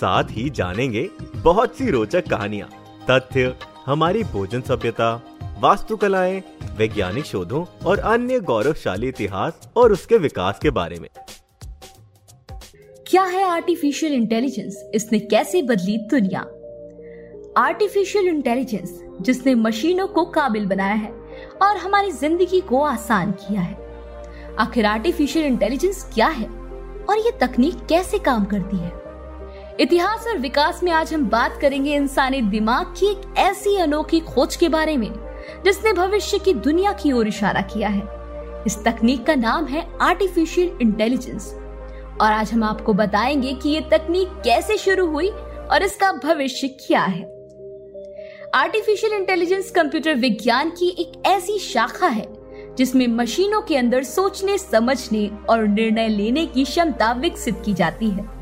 साथ ही जानेंगे बहुत सी रोचक कहानियाँ, तथ्य, हमारी भोजन सभ्यता, वास्तुकलाएँ, वैज्ञानिक शोधों और अन्य गौरवशाली इतिहास और उसके विकास के बारे में। क्या है आर्टिफिशियल इंटेलिजेंस इसने कैसे बदली दुनिया? आर्टिफिशियल इंटेलिजेंस जिसने मशीनों को काबिल बनाया है और हमारी ज़िंदगी को आसान किया है। आखिर आर्टिफिशियल इंटेलिजेंस क्या है? और ये तकनीक कैसे काम करती है? इतिहास और विकास में आज हम बात करेंगे इंसानी दिमाग की एक ऐसी अनोखी खोज के बारे में, जिसने भविष्य की दुनिया की ओर इशारा किया है। इस तकनीक का नाम है आर्टिफिशियल इंटेलिजेंस और आज हम आपको बताएँगे कि ये तकनीक कैसे शुरू हुई और इसका भविष्य क्या है। आर्टिफिशियल इंटेलिजेंस कंप्यूटर विज्ञान की एक ऐसी शाखा है, जिसमें मशीनों के अंदर सोचने, समझने और निर्णय लेने की क्षमता विकसित की जाती है।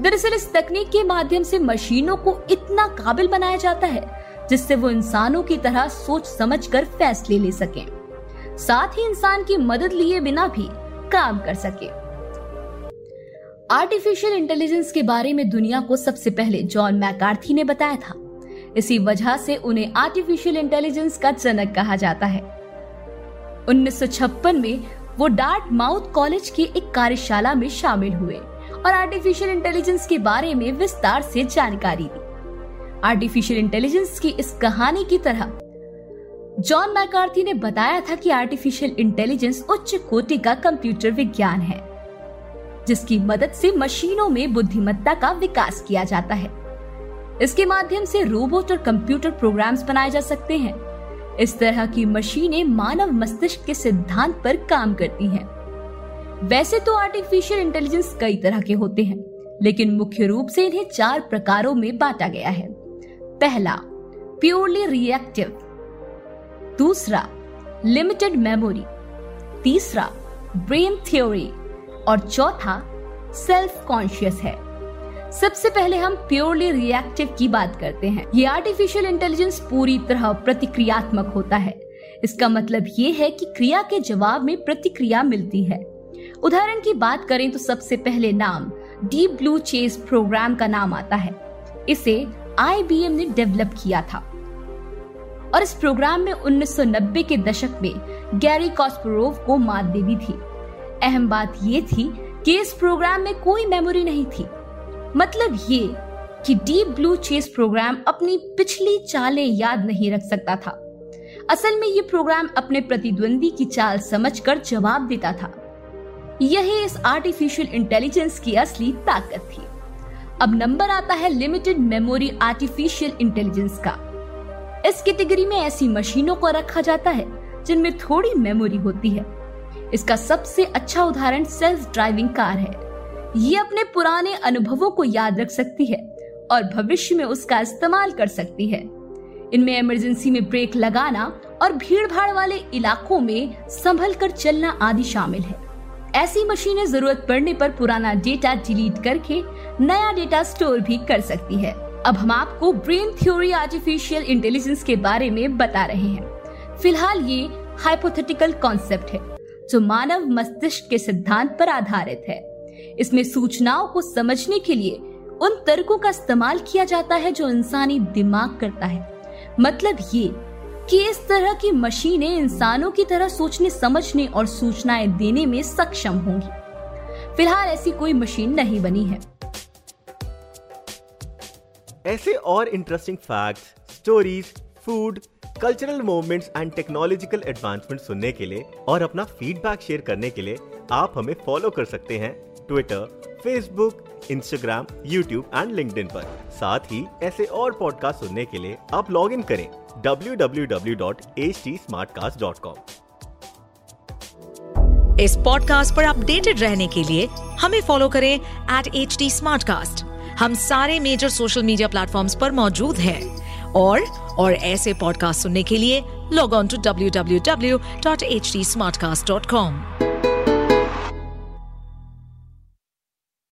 दरअसल इस तकनीक के माध्यम से मशीनों को इतना काबिल बनाया जाता है, जिससे वो इंसानों की तरह सोच समझकर फैसले ले सकें। साथ ही इंसान की मदद लिए बिना भी काम कर सके। आर्टिफिशियल इंटेलिजेंस के बारे में दुनिया को सबसे पहले जॉन मैकार्थी ने बताया था। इसी वजह से उन्हें आर्टिफिशियल इंटेलिजेंस का जनक कहा जाता है। 1956 में वो डार्ट माउथ कॉलेज की एक कार्यशाला में शामिल हुए। और आर्टिफिशियल इंटेलिजेंस के बारे में विस्तार से जानकारी दी। आर्टिफिशियल इंटेलिजेंस की इस कहानी की तरह जॉन मैकार्थी ने बताया था कि आर्टिफिशियल इंटेलिजेंस उच्च कोटि का कंप्यूटर विज्ञान है, जिसकी मदद से मशीनों में बुद्धिमत्ता का विकास किया जाता है। इसके माध्यम से रोबोट और कंप्यूटर प्रोग्राम्स बनाए जा सकते हैं। इस तरह की मशीनें मानव मस्तिष्क के सिद्धांत पर काम करती हैं। वैसे तो आर्टिफिशियल इंटेलिजेंस कई तरह के होते हैं, लेकिन मुख्य रूप से इन्हें चार प्रकारों में बांटा गया है। पहला प्योरली रिएक्टिव दूसरा लिमिटेड मेमोरी तीसरा ब्रेन थ्योरी और चौथा सेल्फ कॉन्शियस है। सबसे पहले हम प्योरली रिएक्टिव की बात करते हैं। ये आर्टिफिशियल इंटेलिजेंस पूरी तरह प्रतिक्रियात्मक होता है। इसका मतलब ये है कि क्रिया के जवाब में प्रतिक्रिया मिलती है। उदाहरण की बात करें तो सबसे पहले नाम डीप ब्लू चेस प्रोग्राम का नाम आता है। इसे आईबीएम ने डेवलप किया था। और इस प्रोग्राम में 1990 के दशक में गैरी कॉस्परोव को मात दे दी थी। अहम बात ये थी कि इस प्रोग्राम में कोई मेमोरी नहीं थी। मतलब ये कि डीप ब्लू चेस प्रोग्राम अपनी पिछली चालें याद नहीं रख सकता था। असल में ये प्रोग्राम अपने प्रतिद्वंदी की चाल समझकर जवाब देता था। यही इस आर्टिफिशियल इंटेलिजेंस की असली ताकत थी। अब नंबर आता है लिमिटेड मेमोरी आर्टिफिशियल इंटेलिजेंस का। इस कैटेगरी में ऐसी मशीनों को रखा जाता है, जिनमें थोड़ी मेमोरी होती है। इसका सबसे अच्छा उदाहरण सेल्फ ड्राइविंग कार है। ये अपने पुराने अनुभवों को याद रख सकती है और भविष्य में उसका इस्तेमाल कर सकती है। इनमें इमरजेंसी में ब्रेक लगाना और भीड़ भाड़ वाले इलाकों में संभल कर चलना आदि शामिल है। ऐसी मशीनें ज़रूरत पड़ने पर पुराना डेटा डिलीट करके नया डेटा स्टोर भी कर सकती है। अब हम आपको ब्रेन थ्योरी आर्टिफिशियल इंटेलिजेंस के बारे में बता रहे हैं। फ़िलहाल ये हाइपोथेटिकल कॉन्सेप्ट है, जो मानव मस्तिष्क के सिद्धांत पर आधारित है। इसमें सूचनाओं को समझने के लिए उन तर्कों का इस्तेमाल किया जाता है जो इंसानी दिमाग करता है। मतलब ये कि इस तरह की मशीनें इंसानों की तरह सोचने समझने और सूचनाएँ देने में सक्षम होंगी। फ़िलहाल ऐसी कोई मशीन नहीं बनी है। ऐसे और interesting facts, stories food cultural movements and technological advancement सुनने के लिए और अपना फीडबैक शेयर करने के लिए आप हमें फॉलो कर सकते हैं Twitter Facebook Instagram YouTube and link पर। साथ ही ऐसे और पॉडकास्ट सुनने के लिए आप लॉग इन करें। www.htsmartcast.com इस पॉडकास्ट पर अपडेटेड रहने के लिए हमें फॉलो करें एट एच हम सारे मेजर सोशल मीडिया प्लेटफॉर्म्स पर मौजूद हैं। और और ऐसे पॉडकास्ट सुनने के लिए लॉग ऑन टू www.htsmartcast.com